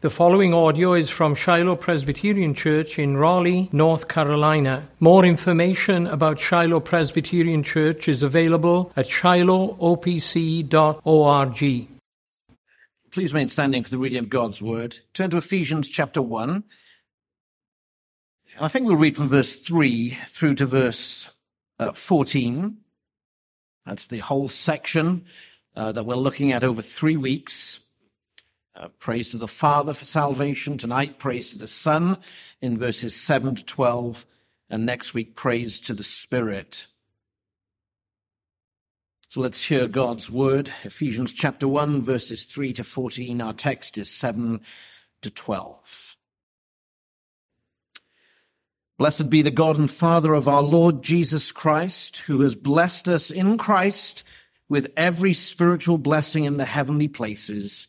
The following audio is from Shiloh Presbyterian Church in Raleigh, North Carolina. More information about Shiloh Presbyterian Church is available at shilohopc.org. Please remain standing for the reading of God's word. Turn to Ephesians chapter 1. I think we'll read from verse 3 through to verse uh, 14. That's the whole section uh, that we're looking at over three weeks. Uh, praise to the Father for salvation. Tonight, praise to the Son in verses 7 to 12. And next week, praise to the Spirit. So let's hear God's word. Ephesians chapter 1, verses 3 to 14. Our text is 7 to 12. Blessed be the God and Father of our Lord Jesus Christ, who has blessed us in Christ with every spiritual blessing in the heavenly places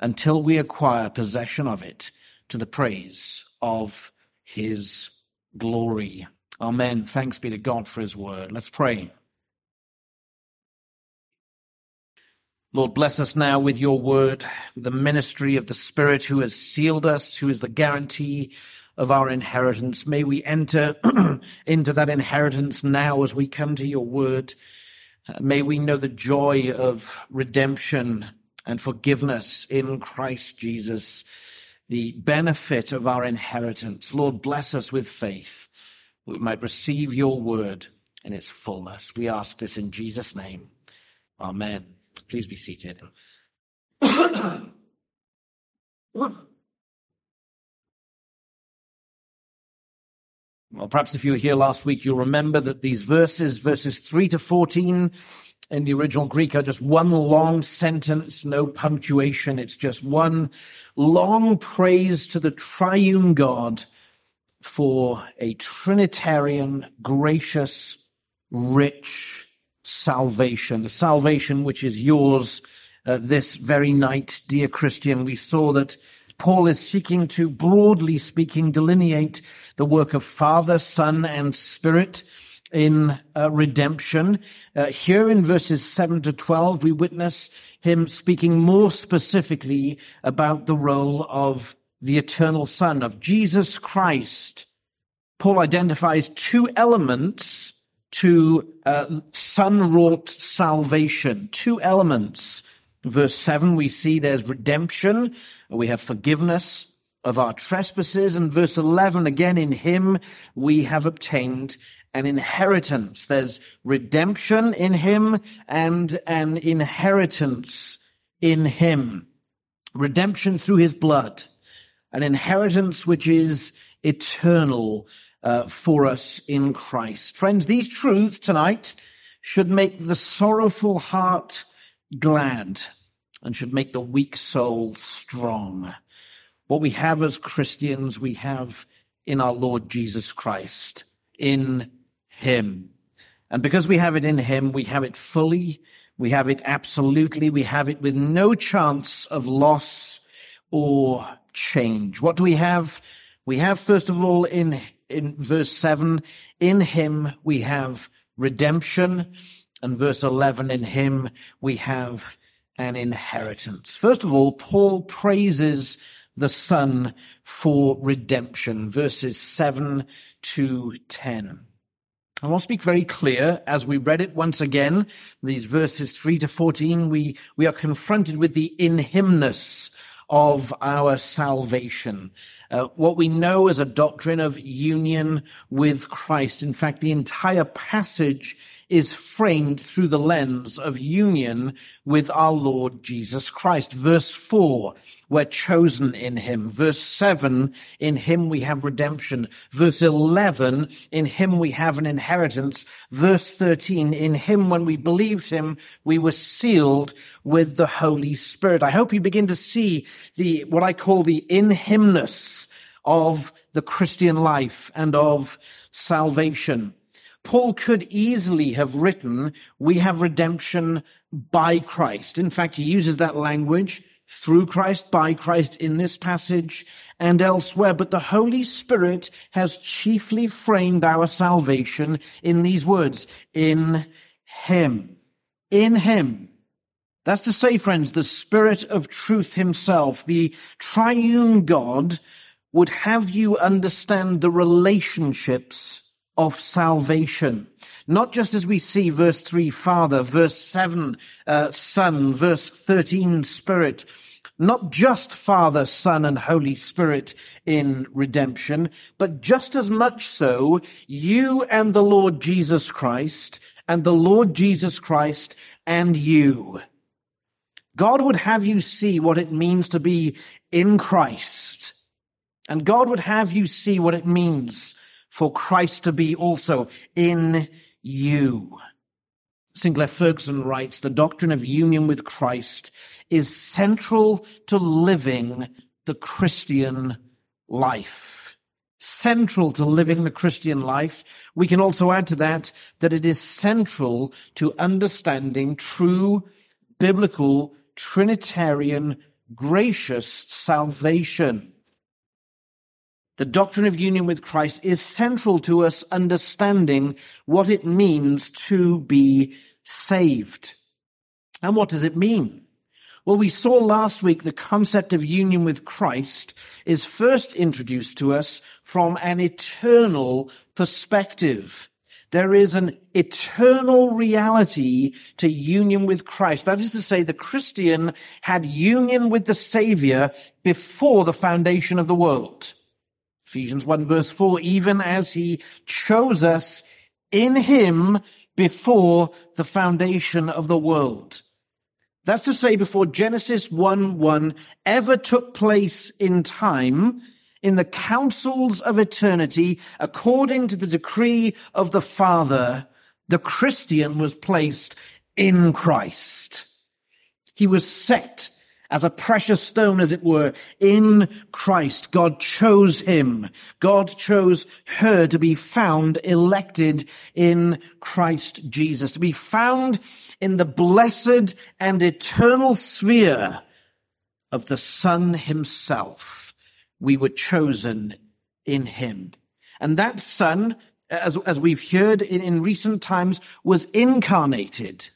until we acquire possession of it to the praise of his glory. Amen. Thanks be to God for his word. Let's pray. Lord, bless us now with your word, the ministry of the Spirit who has sealed us, who is the guarantee of our inheritance. May we enter into that inheritance now as we come to your word. May we know the joy of redemption and forgiveness in Christ Jesus, the benefit of our inheritance. Lord, bless us with faith. We might receive your word in its fullness. We ask this in Jesus' name. Amen. Please be seated. Well, perhaps if you were here last week, you'll remember that these verses, verses 3 to 14 in the original Greek are just one long sentence, no punctuation. It's just one long praise to the triune God for a Trinitarian, gracious, rich salvation, the salvation which is yours uh, this very night, dear Christian. We saw that Paul is seeking to, broadly speaking, delineate the work of Father, Son, and Spirit in uh, redemption. Uh, here in verses 7 to 12, we witness him speaking more specifically about the role of the eternal Son, of Jesus Christ. Paul identifies two elements to uh, Son-wrought salvation, two elements Verse 7, we see there's redemption. We have forgiveness of our trespasses. And verse 11, again, in him we have obtained an inheritance. There's redemption in him and an inheritance in him. Redemption through his blood. An inheritance which is eternal uh, for us in Christ. Friends, these truths tonight should make the sorrowful heart glad and should make the weak soul strong. What we have as Christians, we have in our Lord Jesus Christ, in Him. And because we have it in Him, we have it fully, we have it absolutely, we have it with no chance of loss or change. What do we have? We have, first of all, in, in verse seven, in Him we have redemption And verse 11, in him we have an inheritance. First of all, Paul praises the Son for redemption, verses 7 to 10. I want to speak very clear as we read it once again, these verses 3 to 14, we, we are confronted with the in himness of our salvation. Uh, what we know as a doctrine of union with Christ. In fact, the entire passage is framed through the lens of union with our Lord Jesus Christ. Verse 4, we're chosen in him. Verse 7, in him we have redemption. Verse 11, in him we have an inheritance. Verse 13, in him when we believed him, we were sealed with the Holy Spirit. I hope you begin to see the, what I call the in himness of the Christian life and of salvation. Paul could easily have written, we have redemption by Christ. In fact, he uses that language through Christ, by Christ in this passage and elsewhere. But the Holy Spirit has chiefly framed our salvation in these words, in Him. In Him. That's to say, friends, the Spirit of truth Himself, the triune God, would have you understand the relationships of salvation. Not just as we see verse 3, Father, verse 7, uh, Son, verse 13, Spirit. Not just Father, Son, and Holy Spirit in redemption, but just as much so, you and the Lord Jesus Christ, and the Lord Jesus Christ and you. God would have you see what it means to be in Christ. And God would have you see what it means for Christ to be also in you. Sinclair Ferguson writes, the doctrine of union with Christ is central to living the Christian life. Central to living the Christian life. We can also add to that that it is central to understanding true biblical Trinitarian gracious salvation. The doctrine of union with Christ is central to us understanding what it means to be saved. And what does it mean? Well, we saw last week the concept of union with Christ is first introduced to us from an eternal perspective. There is an eternal reality to union with Christ. That is to say, the Christian had union with the Savior before the foundation of the world. Ephesians 1 verse 4, even as he chose us in him before the foundation of the world. That's to say, before Genesis 1 1 ever took place in time, in the councils of eternity, according to the decree of the Father, the Christian was placed in Christ. He was set as a precious stone, as it were, in Christ. God chose him. God chose her to be found, elected in Christ Jesus, to be found in the blessed and eternal sphere of the Son himself. We were chosen in him. And that Son, as, as we've heard in, in recent times, was incarnated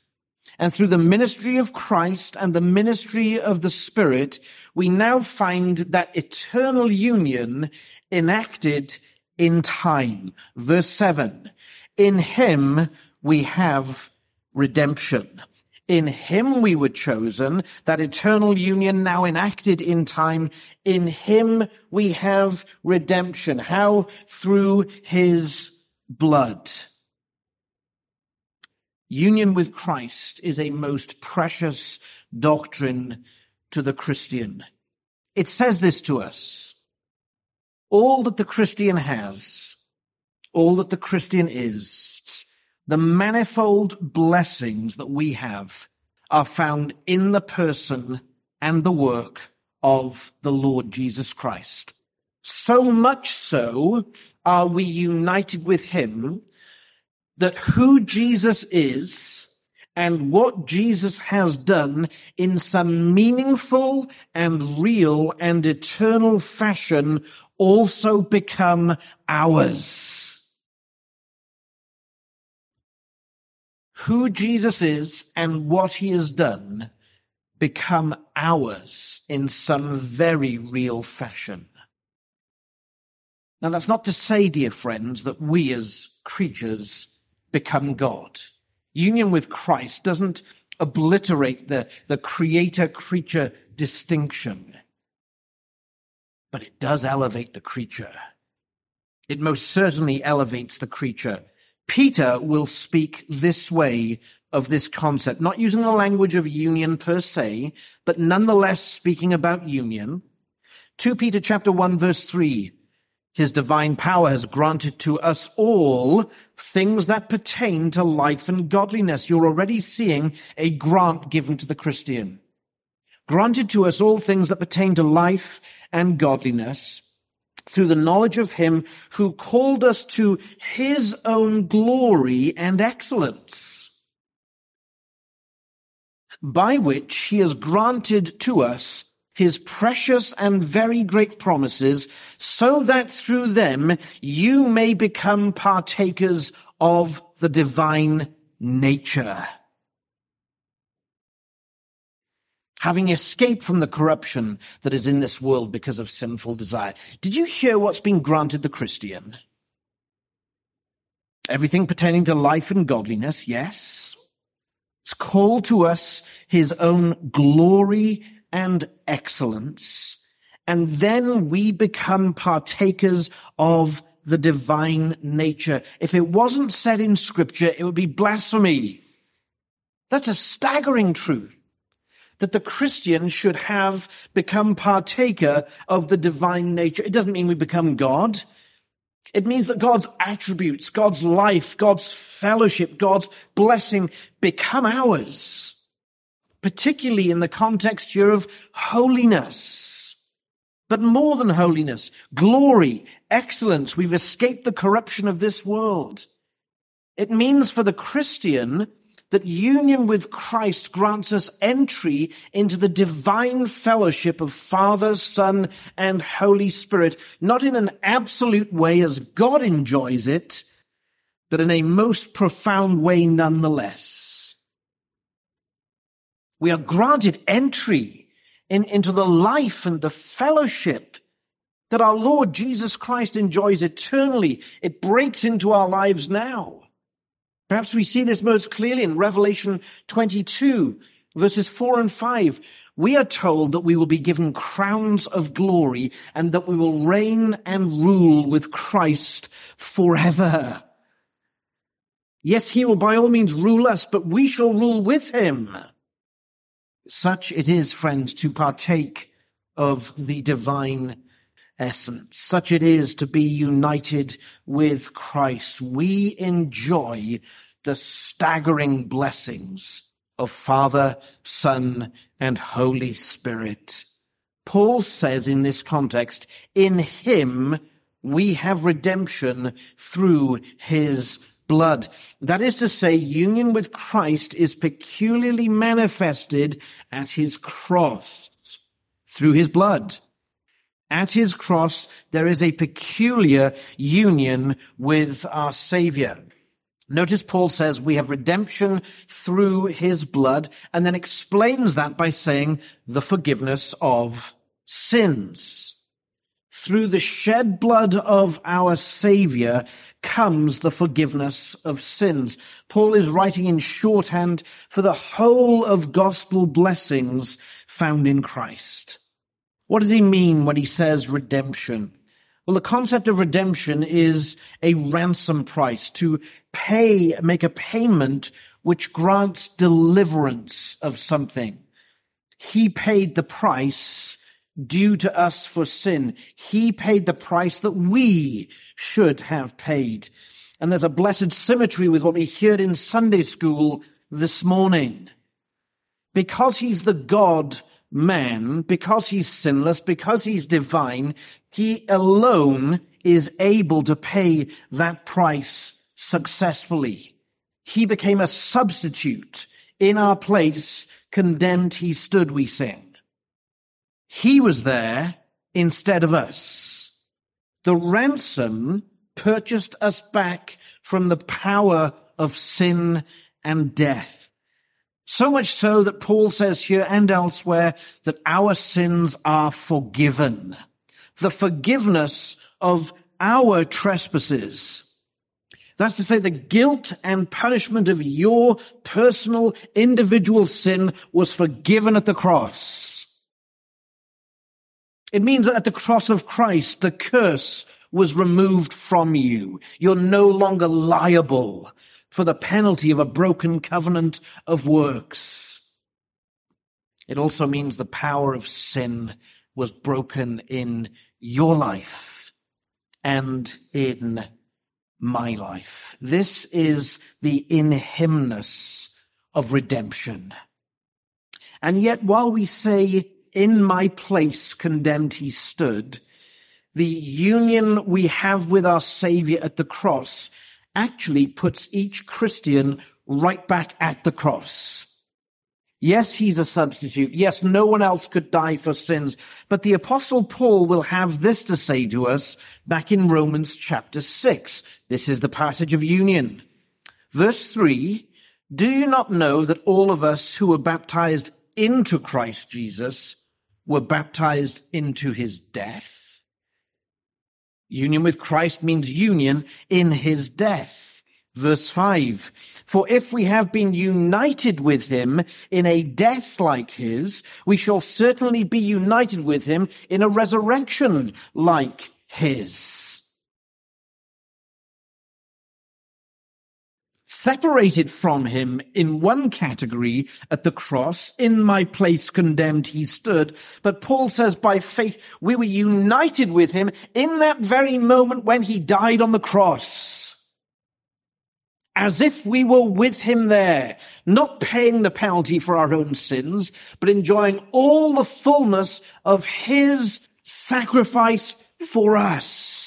and through the ministry of Christ and the ministry of the Spirit, we now find that eternal union enacted in time. Verse seven. In him we have redemption. In him we were chosen, that eternal union now enacted in time. In him we have redemption. How? Through his blood. Union with Christ is a most precious doctrine to the Christian. It says this to us. All that the Christian has, all that the Christian is, the manifold blessings that we have are found in the person and the work of the Lord Jesus Christ. So much so are we united with him that who Jesus is and what Jesus has done in some meaningful and real and eternal fashion also become ours. who Jesus is and what he has done become ours in some very real fashion. Now that's not to say, dear friends, that we as creatures become God. Union with Christ doesn't obliterate the, the creator creature distinction, but it does elevate the creature. It most certainly elevates the creature. Peter will speak this way of this concept, not using the language of union per se, but nonetheless speaking about union. 2 Peter chapter 1 verse 3. His divine power has granted to us all things that pertain to life and godliness. You're already seeing a grant given to the Christian. Granted to us all things that pertain to life and godliness through the knowledge of him who called us to his own glory and excellence, by which he has granted to us his precious and very great promises, so that through them you may become partakers of the divine nature. Having escaped from the corruption that is in this world because of sinful desire. Did you hear what's been granted the Christian? Everything pertaining to life and godliness, yes. It's called to us his own glory and excellence, and then we become partakers of the divine nature. If it wasn't said in scripture, it would be blasphemy. That's a staggering truth that the Christian should have become partaker of the divine nature. It doesn't mean we become God. It means that God's attributes, God's life, God's fellowship, God's blessing become ours particularly in the context here of holiness. But more than holiness, glory, excellence. We've escaped the corruption of this world. It means for the Christian that union with Christ grants us entry into the divine fellowship of Father, Son, and Holy Spirit, not in an absolute way as God enjoys it, but in a most profound way nonetheless. We are granted entry in, into the life and the fellowship that our Lord Jesus Christ enjoys eternally. It breaks into our lives now. Perhaps we see this most clearly in Revelation 22 verses 4 and 5. We are told that we will be given crowns of glory and that we will reign and rule with Christ forever. Yes, he will by all means rule us, but we shall rule with him. Such it is, friends, to partake of the divine essence. Such it is to be united with Christ. We enjoy the staggering blessings of Father, Son, and Holy Spirit. Paul says in this context, in him we have redemption through his blood. That is to say, union with Christ is peculiarly manifested at his cross through his blood. At his cross, there is a peculiar union with our Savior. Notice Paul says we have redemption through his blood and then explains that by saying the forgiveness of sins. Through the shed blood of our Savior comes the forgiveness of sins. Paul is writing in shorthand for the whole of gospel blessings found in Christ. What does he mean when he says redemption? Well, the concept of redemption is a ransom price to pay, make a payment which grants deliverance of something. He paid the price due to us for sin. He paid the price that we should have paid. And there's a blessed symmetry with what we heard in Sunday school this morning. Because he's the God man, because he's sinless, because he's divine, he alone is able to pay that price successfully. He became a substitute in our place, condemned he stood, we sing. He was there instead of us. The ransom purchased us back from the power of sin and death. So much so that Paul says here and elsewhere that our sins are forgiven. The forgiveness of our trespasses. That's to say the guilt and punishment of your personal individual sin was forgiven at the cross. It means that at the cross of Christ, the curse was removed from you. You're no longer liable for the penalty of a broken covenant of works. It also means the power of sin was broken in your life and in my life. This is the in himness of redemption. And yet while we say in my place condemned he stood, the union we have with our savior at the cross actually puts each Christian right back at the cross. Yes, he's a substitute. Yes, no one else could die for sins. But the apostle Paul will have this to say to us back in Romans chapter six. This is the passage of union. Verse three, do you not know that all of us who were baptized into Christ Jesus were baptized into his death? Union with Christ means union in his death. Verse 5. For if we have been united with him in a death like his, we shall certainly be united with him in a resurrection like his. Separated from him in one category at the cross, in my place condemned he stood. But Paul says by faith we were united with him in that very moment when he died on the cross as if we were with him there, not paying the penalty for our own sins, but enjoying all the fullness of his sacrifice for us.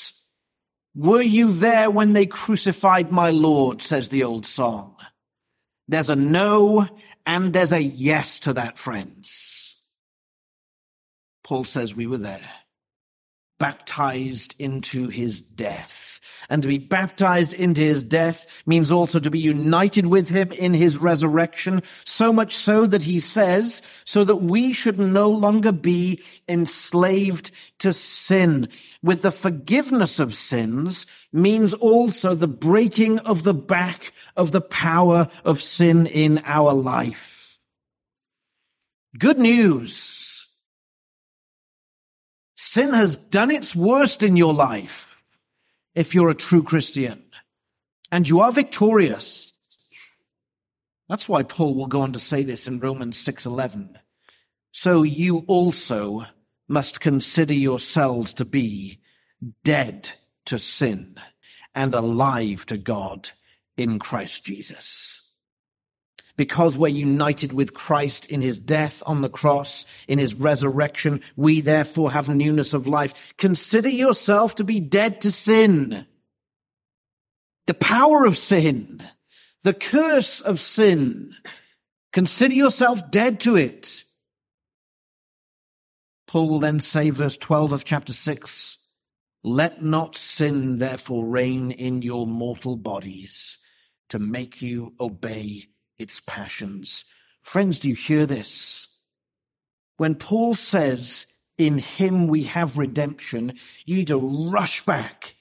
Were you there when they crucified my Lord, says the old song. There's a no and there's a yes to that, friends. Paul says we were there, baptized into his death and to be baptized into his death means also to be united with him in his resurrection, so much so that he says, so that we should no longer be enslaved to sin. With the forgiveness of sins means also the breaking of the back of the power of sin in our life. Good news. Sin has done its worst in your life if you're a true Christian. And you are victorious. That's why Paul will go on to say this in Romans 6:11. So you also must consider yourselves to be dead to sin and alive to God in Christ Jesus. Because we're united with Christ in his death on the cross, in his resurrection, we therefore have newness of life. Consider yourself to be dead to sin. The power of sin, the curse of sin. Consider yourself dead to it. Paul will then say, verse 12 of chapter 6, let not sin therefore reign in your mortal bodies to make you obey its passions. Friends, do you hear this? When Paul says, in him we have redemption, you need to rush back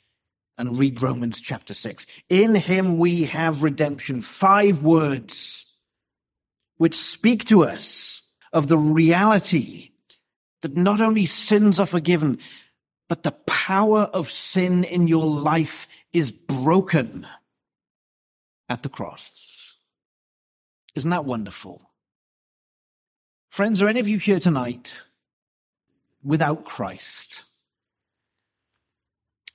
and read Romans chapter 6. In him we have redemption. Five words which speak to us of the reality that not only sins are forgiven, but the power of sin in your life is broken at the cross. Isn't that wonderful? Friends, are any of you here tonight without Christ?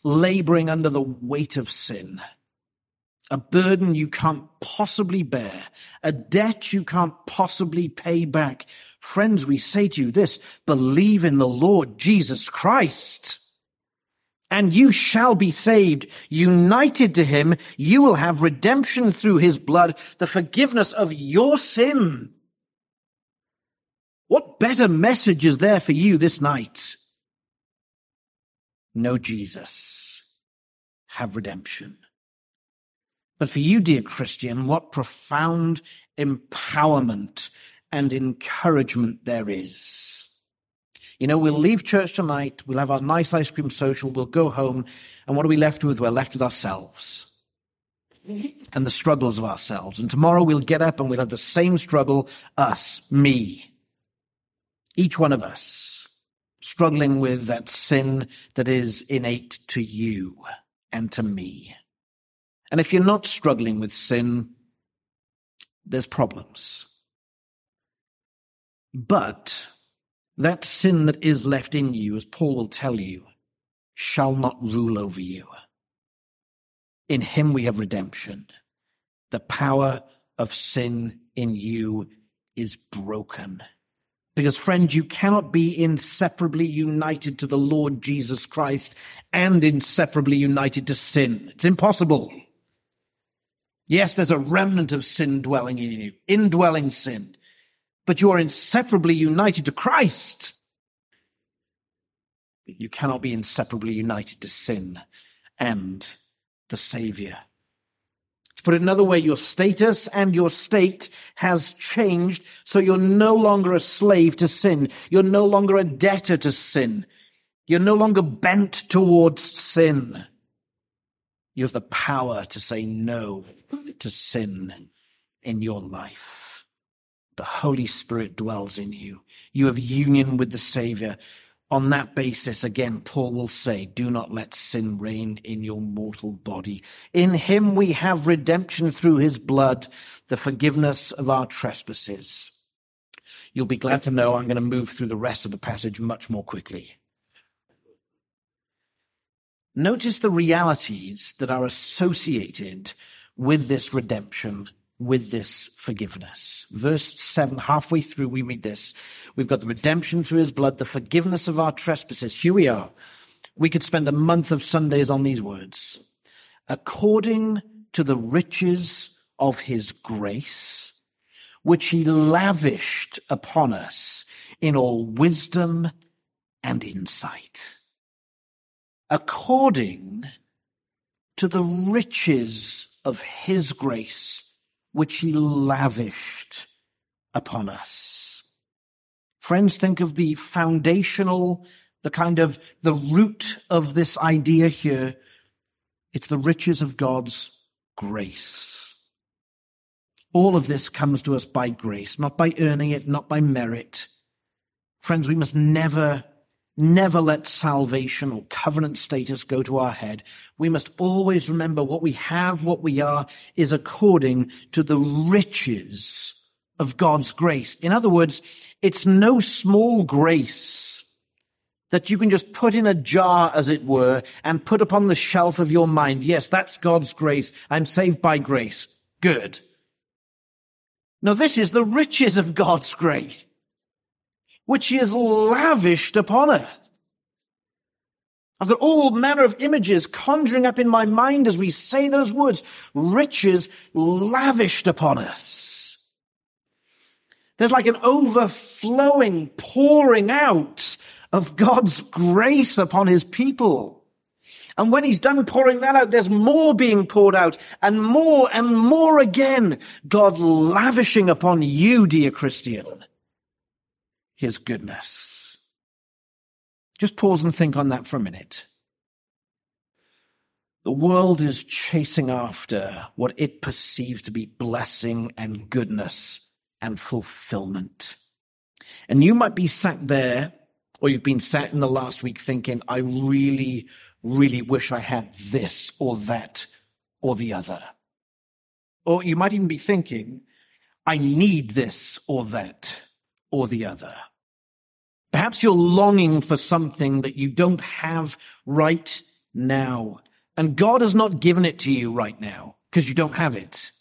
Laboring under the weight of sin, a burden you can't possibly bear, a debt you can't possibly pay back. Friends, we say to you this, believe in the Lord Jesus Christ and you shall be saved. United to him, you will have redemption through his blood, the forgiveness of your sin. What better message is there for you this night? Know Jesus. Have redemption. But for you, dear Christian, what profound empowerment and encouragement there is. You know, we'll leave church tonight, we'll have our nice ice cream social, we'll go home, and what are we left with? We're left with ourselves and the struggles of ourselves. And tomorrow we'll get up and we'll have the same struggle, us, me. Each one of us struggling with that sin that is innate to you and to me. And if you're not struggling with sin, there's problems. But that sin that is left in you, as Paul will tell you, shall not rule over you. In him we have redemption. The power of sin in you is broken. Because friends, you cannot be inseparably united to the Lord Jesus Christ and inseparably united to sin. It's impossible. Yes, there's a remnant of sin dwelling in you, indwelling sin, but you are inseparably united to Christ. You cannot be inseparably united to sin and the Savior. To put it another way, your status and your state has changed, so you're no longer a slave to sin. You're no longer a debtor to sin. You're no longer bent towards sin. You have the power to say no to sin in your life. The Holy Spirit dwells in you. You have union with the Savior. On that basis, again, Paul will say, do not let sin reign in your mortal body. In him we have redemption through his blood, the forgiveness of our trespasses. You'll be glad to know I'm going to move through the rest of the passage much more quickly. Notice the realities that are associated with this redemption, with this forgiveness. Verse 7, halfway through, we read this. We've got the redemption through his blood, the forgiveness of our trespasses. Here we are. We could spend a month of Sundays on these words. According to the riches of his grace, which he lavished upon us in all wisdom and insight according to the riches of his grace, which he lavished upon us. Friends, think of the foundational, the kind of the root of this idea here. It's the riches of God's grace. All of this comes to us by grace, not by earning it, not by merit. Friends, we must never Never let salvation or covenant status go to our head. We must always remember what we have, what we are, is according to the riches of God's grace. In other words, it's no small grace that you can just put in a jar, as it were, and put upon the shelf of your mind. Yes, that's God's grace. I'm saved by grace. Good. Now, this is the riches of God's grace which he has lavished upon us. I've got all manner of images conjuring up in my mind as we say those words, riches lavished upon us. There's like an overflowing pouring out of God's grace upon his people. And when he's done pouring that out, there's more being poured out and more and more again. God lavishing upon you, dear Christian his goodness. Just pause and think on that for a minute. The world is chasing after what it perceives to be blessing and goodness and fulfillment. And you might be sat there, or you've been sat in the last week thinking, I really, really wish I had this or that or the other. Or you might even be thinking, I need this or that or the other. Perhaps you're longing for something that you don't have right now. And God has not given it to you right now because you don't have it.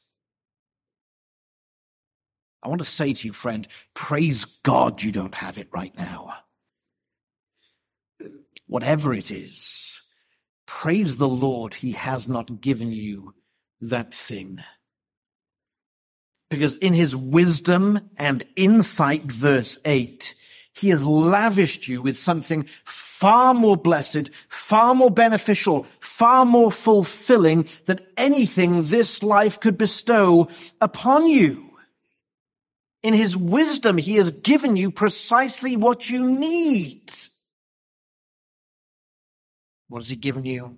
I want to say to you, friend, praise God you don't have it right now. Whatever it is, praise the Lord he has not given you that thing. Because in his wisdom and insight, verse 8, He has lavished you with something far more blessed, far more beneficial, far more fulfilling than anything this life could bestow upon you. In his wisdom, he has given you precisely what you need. What has he given you?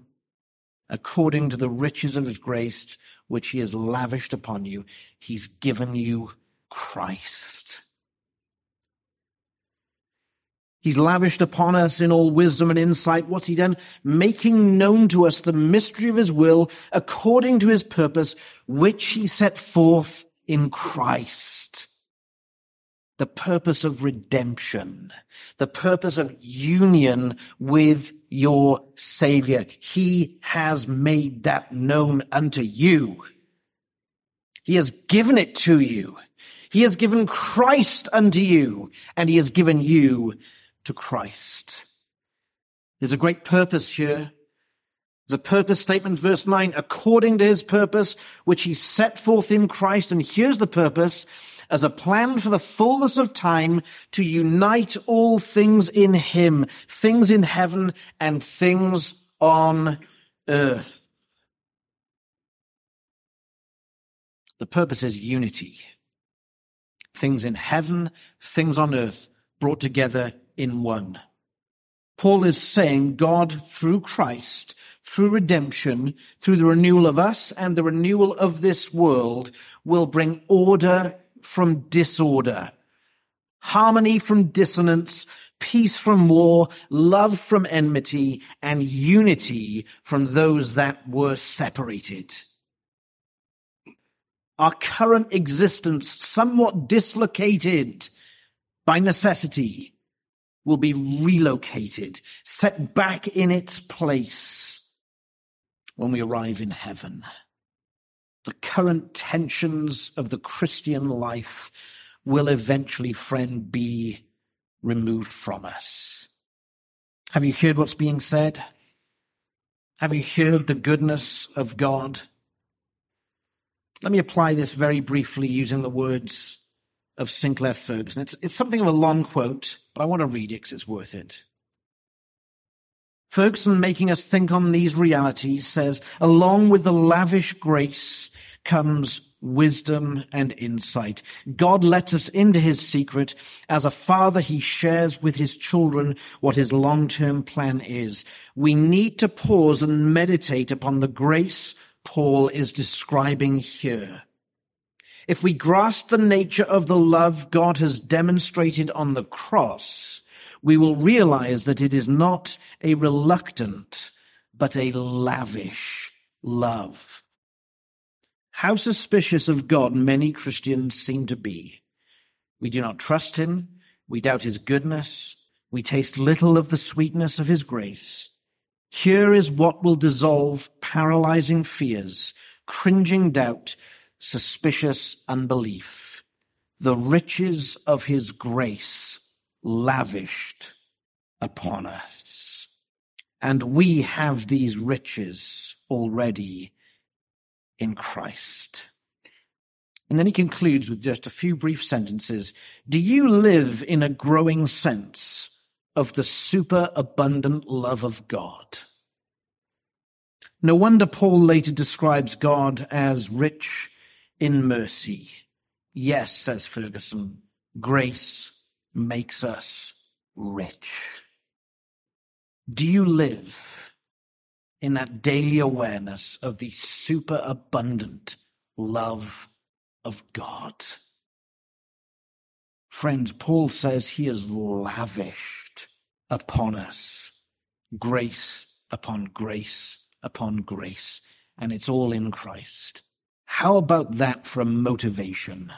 According to the riches of his grace, which he has lavished upon you, he's given you Christ. He's lavished upon us in all wisdom and insight. What's he done? Making known to us the mystery of his will according to his purpose, which he set forth in Christ. The purpose of redemption, the purpose of union with your savior. He has made that known unto you. He has given it to you. He has given Christ unto you and he has given you to Christ. There's a great purpose here. A purpose statement, verse 9, according to his purpose, which he set forth in Christ. And here's the purpose as a plan for the fullness of time to unite all things in him, things in heaven and things on earth. The purpose is unity. Things in heaven, things on earth brought together in one. Paul is saying God through Christ, through redemption, through the renewal of us and the renewal of this world will bring order from disorder, harmony from dissonance, peace from war, love from enmity, and unity from those that were separated. Our current existence, somewhat dislocated by necessity, will be relocated, set back in its place when we arrive in heaven. The current tensions of the Christian life will eventually, friend, be removed from us. Have you heard what's being said? Have you heard the goodness of God? Let me apply this very briefly using the words of Sinclair Ferguson. It's, it's something of a long quote, but I want to read it because it's worth it. Ferguson, making us think on these realities, says, along with the lavish grace comes wisdom and insight. God lets us into his secret. As a father, he shares with his children what his long-term plan is. We need to pause and meditate upon the grace Paul is describing here. If we grasp the nature of the love God has demonstrated on the cross, we will realize that it is not a reluctant, but a lavish love. How suspicious of God many Christians seem to be. We do not trust him. We doubt his goodness. We taste little of the sweetness of his grace. Here is what will dissolve paralyzing fears, cringing doubt, suspicious unbelief, the riches of his grace lavished upon us. And we have these riches already in Christ. And then he concludes with just a few brief sentences. Do you live in a growing sense of the superabundant love of God? No wonder Paul later describes God as rich in mercy. Yes, says Ferguson, grace makes us rich. Do you live in that daily awareness of the superabundant love of God? Friends, Paul says he has lavished upon us grace upon grace upon grace, and it's all in Christ. How about that for a motivation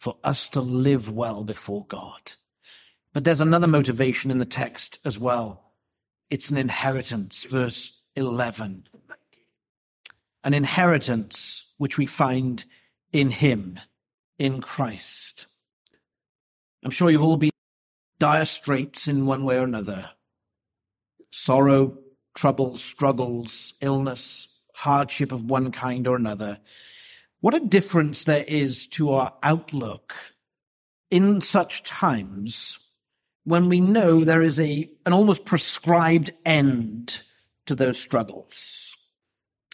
for us to live well before God? But there's another motivation in the text as well. It's an inheritance, verse 11. An inheritance which we find in Him, in Christ. I'm sure you've all been dire straits in one way or another. Sorrow, trouble, struggles, illness, hardship of one kind or another, what a difference there is to our outlook in such times when we know there is a, an almost prescribed end to those struggles.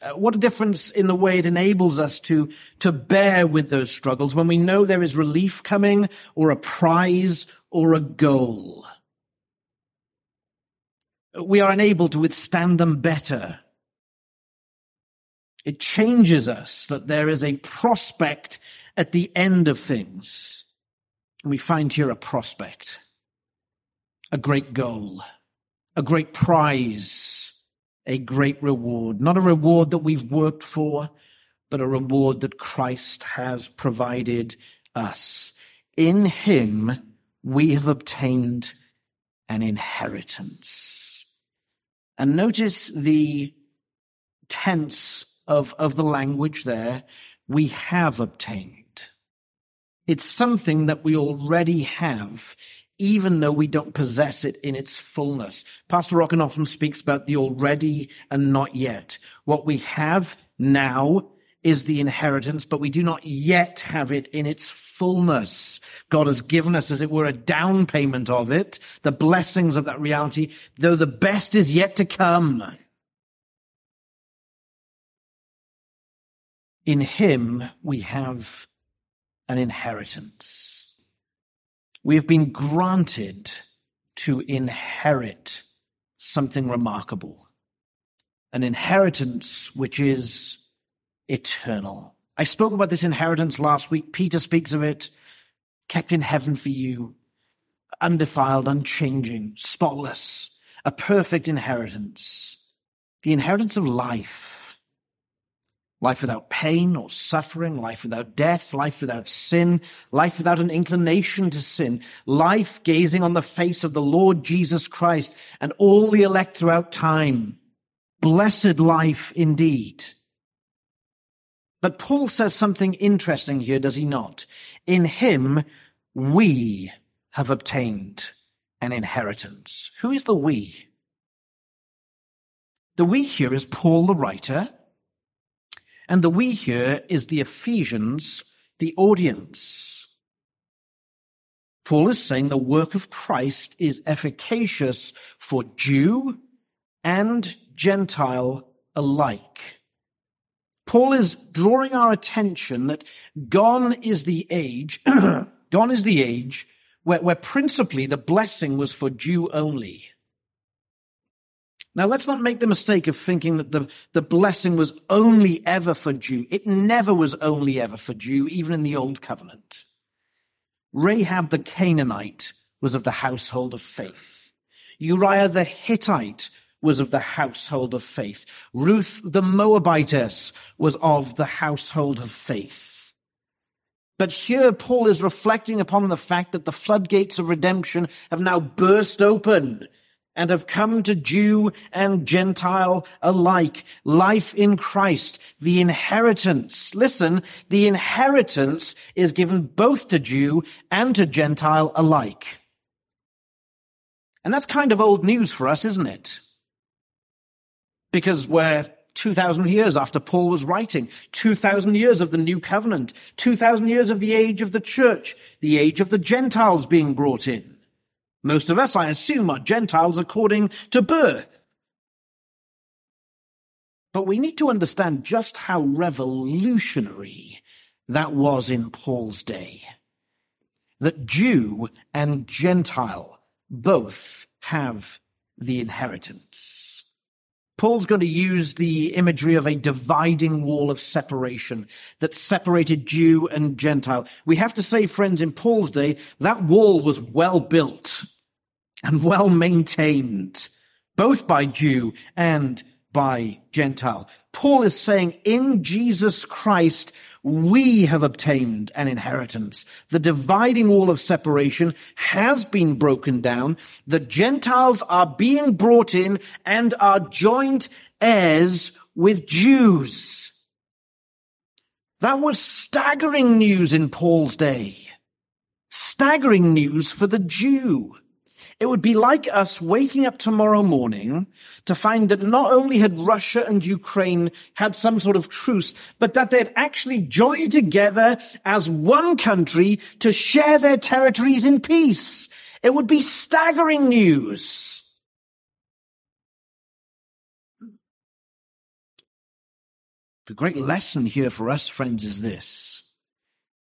Uh, what a difference in the way it enables us to, to bear with those struggles when we know there is relief coming or a prize or a goal. We are enabled to withstand them better. It changes us that there is a prospect at the end of things. We find here a prospect, a great goal, a great prize, a great reward. Not a reward that we've worked for, but a reward that Christ has provided us. In him we have obtained an inheritance. And notice the tense of, of the language there. We have obtained. It's something that we already have, even though we don't possess it in its fullness. Pastor Rockin often speaks about the already and not yet. What we have now is the inheritance, but we do not yet have it in its fullness. God has given us, as it were, a down payment of it, the blessings of that reality, though the best is yet to come. In Him we have an inheritance. We have been granted to inherit something remarkable. An inheritance which is eternal. I spoke about this inheritance last week. Peter speaks of it, kept in heaven for you, undefiled, unchanging, spotless, a perfect inheritance. The inheritance of life Life without pain or suffering, life without death, life without sin, life without an inclination to sin, life gazing on the face of the Lord Jesus Christ and all the elect throughout time. Blessed life indeed. But Paul says something interesting here, does he not? In him, we have obtained an inheritance. Who is the we? The we here is Paul the writer and the we here is the Ephesians, the audience. Paul is saying the work of Christ is efficacious for Jew and Gentile alike. Paul is drawing our attention that gone is the age, gone is the age where, where principally the blessing was for Jew only. Now let's not make the mistake of thinking that the, the blessing was only ever for Jew. It never was only ever for Jew, even in the Old Covenant. Rahab the Canaanite was of the household of faith. Uriah the Hittite was of the household of faith. Ruth the Moabitess was of the household of faith. But here Paul is reflecting upon the fact that the floodgates of redemption have now burst open and have come to Jew and Gentile alike. Life in Christ, the inheritance. Listen, the inheritance is given both to Jew and to Gentile alike. And that's kind of old news for us, isn't it? Because we're 2,000 years after Paul was writing, 2,000 years of the new covenant, 2,000 years of the age of the church, the age of the Gentiles being brought in. Most of us, I assume, are Gentiles according to birth. But we need to understand just how revolutionary that was in Paul's day. That Jew and Gentile both have the inheritance. Paul's going to use the imagery of a dividing wall of separation that separated Jew and Gentile. We have to say, friends, in Paul's day, that wall was well built and well maintained, both by Jew and by Gentile. Paul is saying in Jesus Christ, we have obtained an inheritance. The dividing wall of separation has been broken down. The Gentiles are being brought in and are joint heirs with Jews. That was staggering news in Paul's day. Staggering news for the Jew. It would be like us waking up tomorrow morning to find that not only had Russia and Ukraine had some sort of truce, but that they'd actually joined together as one country to share their territories in peace. It would be staggering news. The great lesson here for us, friends, is this.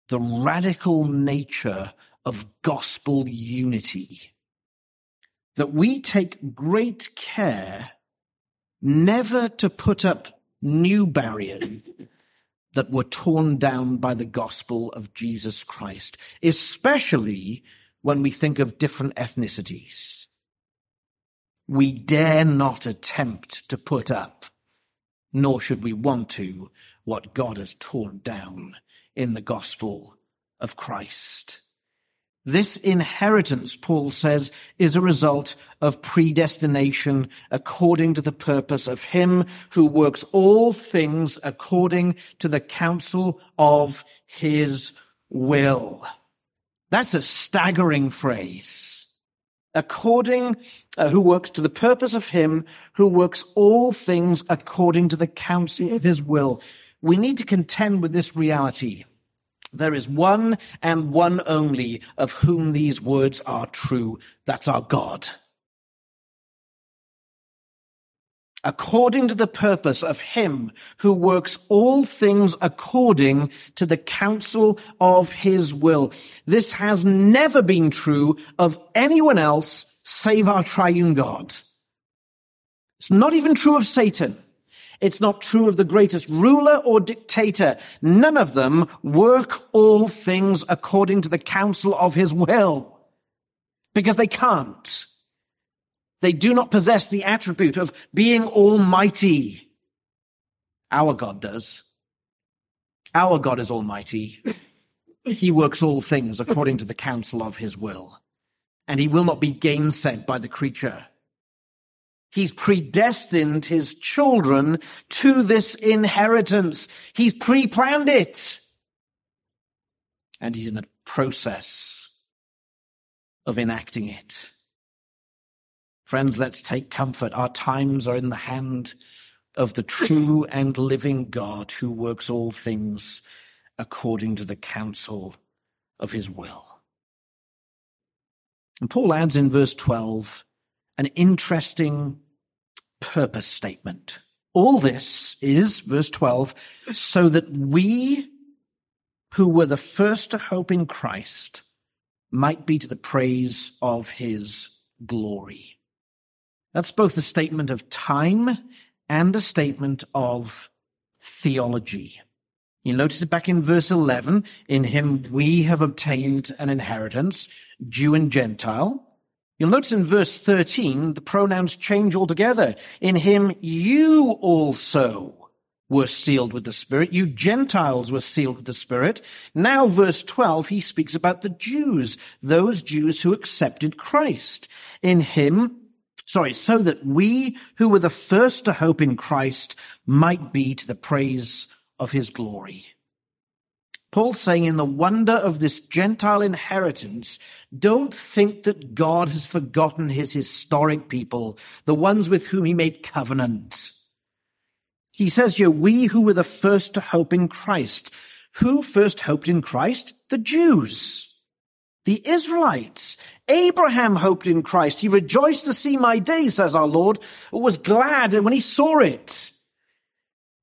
The radical nature of gospel unity. That we take great care never to put up new barriers that were torn down by the gospel of Jesus Christ, especially when we think of different ethnicities. We dare not attempt to put up, nor should we want to, what God has torn down in the gospel of Christ. This inheritance, Paul says, is a result of predestination according to the purpose of him who works all things according to the counsel of his will. That's a staggering phrase. According, uh, who works to the purpose of him who works all things according to the counsel of his will. We need to contend with this reality there is one and one only of whom these words are true. That's our God. according to the purpose of him who works all things according to the counsel of his will. This has never been true of anyone else save our triune God. It's not even true of Satan. It's not true of the greatest ruler or dictator. None of them work all things according to the counsel of his will. Because they can't. They do not possess the attribute of being almighty. Our God does. Our God is almighty. He works all things according to the counsel of his will. And he will not be gainsaid by the creature. He's predestined his children to this inheritance. He's pre-planned it. And he's in a process of enacting it. Friends, let's take comfort. Our times are in the hand of the true and living God who works all things according to the counsel of his will. And Paul adds in verse 12 an interesting purpose statement. All this is, verse 12, so that we who were the first to hope in Christ might be to the praise of his glory. That's both a statement of time and a statement of theology. You notice it back in verse 11. In him we have obtained an inheritance, Jew and Gentile. You'll notice in verse 13, the pronouns change altogether. In him, you also were sealed with the Spirit. You Gentiles were sealed with the Spirit. Now, verse 12, he speaks about the Jews, those Jews who accepted Christ. In him, sorry, so that we who were the first to hope in Christ might be to the praise of his glory. Paul's saying in the wonder of this Gentile inheritance, don't think that God has forgotten his historic people, the ones with whom he made covenant. He says here, we who were the first to hope in Christ. Who first hoped in Christ? The Jews. The Israelites. Abraham hoped in Christ. He rejoiced to see my day, says our Lord, was glad when he saw it.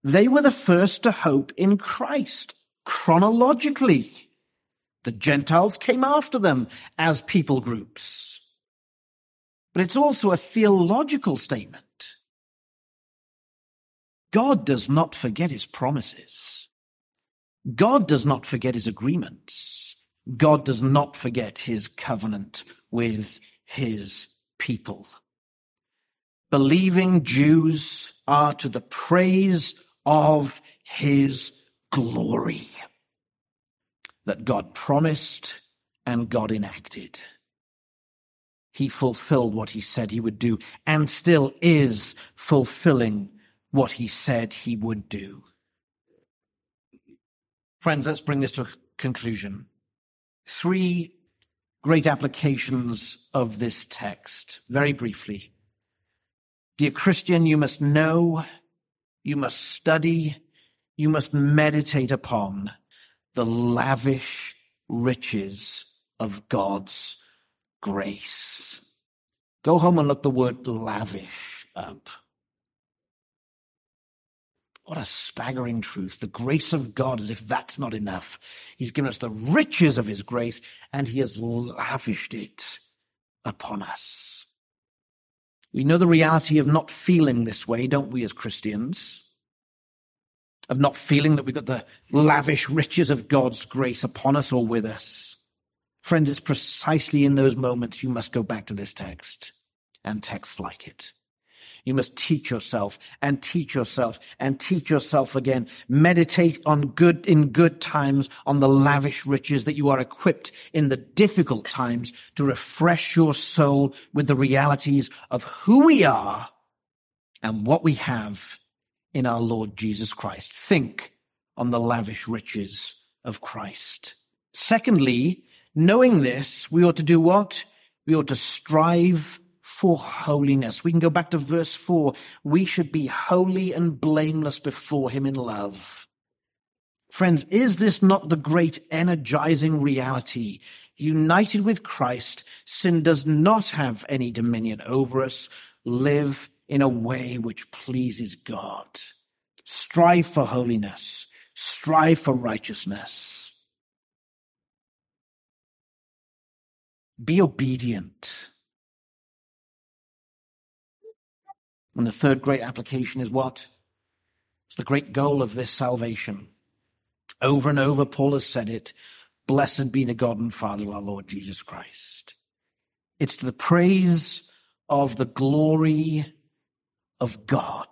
They were the first to hope in Christ chronologically. The Gentiles came after them as people groups. But it's also a theological statement. God does not forget his promises. God does not forget his agreements. God does not forget his covenant with his people. Believing Jews are to the praise of his glory that God promised and God enacted. He fulfilled what he said he would do and still is fulfilling what he said he would do. Friends, let's bring this to a conclusion. Three great applications of this text, very briefly. Dear Christian, you must know, you must study, you must meditate upon the lavish riches of God's grace. Go home and look the word lavish up. What a staggering truth. The grace of God, as if that's not enough. He's given us the riches of his grace and he has lavished it upon us. We know the reality of not feeling this way, don't we, as Christians? Of not feeling that we've got the lavish riches of God's grace upon us or with us. Friends, it's precisely in those moments you must go back to this text and texts like it. You must teach yourself and teach yourself and teach yourself again. Meditate on good, in good times on the lavish riches that you are equipped in the difficult times to refresh your soul with the realities of who we are and what we have in our Lord Jesus Christ. Think on the lavish riches of Christ. Secondly, knowing this, we ought to do what? We ought to strive for holiness. We can go back to verse four. We should be holy and blameless before him in love. Friends, is this not the great energizing reality? United with Christ, sin does not have any dominion over us. Live in a way which pleases God. Strive for holiness. Strive for righteousness. Be obedient. And the third great application is what? It's the great goal of this salvation. Over and over, Paul has said it. Blessed be the God and Father of our Lord Jesus Christ. It's to the praise of the glory of God.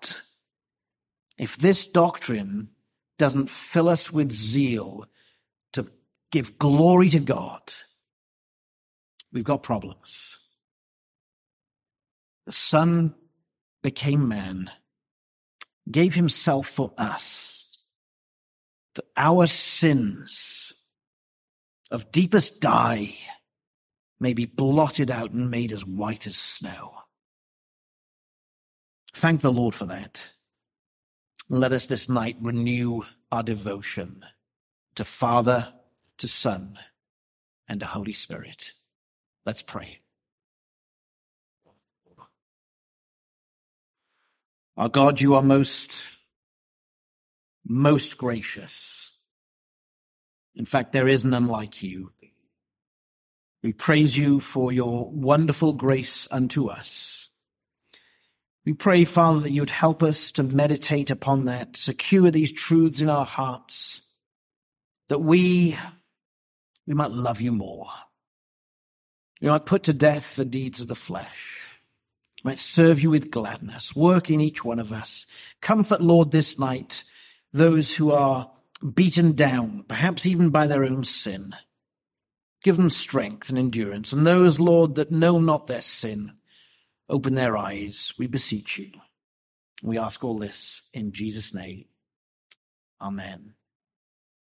If this doctrine doesn't fill us with zeal to give glory to God, we've got problems. The Son became man, gave himself for us, that our sins of deepest dye may be blotted out and made as white as snow. Thank the Lord for that. Let us this night renew our devotion to Father, to Son, and to Holy Spirit. Let's pray. Our God, you are most, most gracious. In fact, there is none like you. We praise you for your wonderful grace unto us. We pray, Father, that you'd help us to meditate upon that, secure these truths in our hearts, that we, we might love you more. We might put to death the deeds of the flesh We might serve you with gladness. Work in each one of us. Comfort, Lord, this night those who are beaten down, perhaps even by their own sin. Give them strength and endurance. And those, Lord, that know not their sin, open their eyes, we beseech you. We ask all this in Jesus' name. Amen.